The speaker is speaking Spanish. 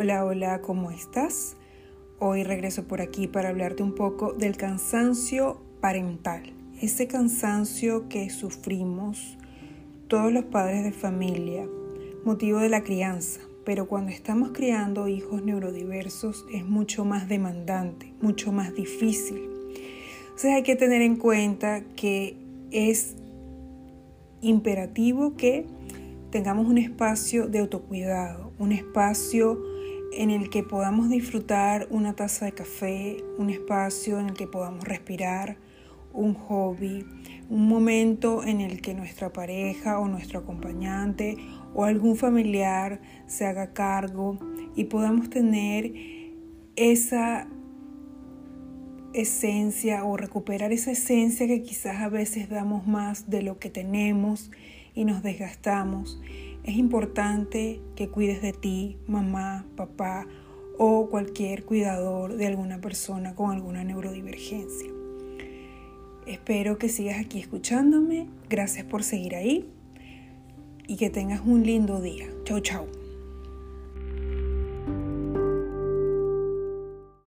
Hola, hola, ¿cómo estás? Hoy regreso por aquí para hablarte un poco del cansancio parental. Ese cansancio que sufrimos todos los padres de familia, motivo de la crianza. Pero cuando estamos criando hijos neurodiversos es mucho más demandante, mucho más difícil. Entonces hay que tener en cuenta que es imperativo que tengamos un espacio de autocuidado, un espacio en el que podamos disfrutar una taza de café, un espacio en el que podamos respirar, un hobby, un momento en el que nuestra pareja o nuestro acompañante o algún familiar se haga cargo y podamos tener esa esencia o recuperar esa esencia que quizás a veces damos más de lo que tenemos y nos desgastamos es importante que cuides de ti, mamá, papá o cualquier cuidador de alguna persona con alguna neurodivergencia. Espero que sigas aquí escuchándome. Gracias por seguir ahí y que tengas un lindo día. Chau, chau.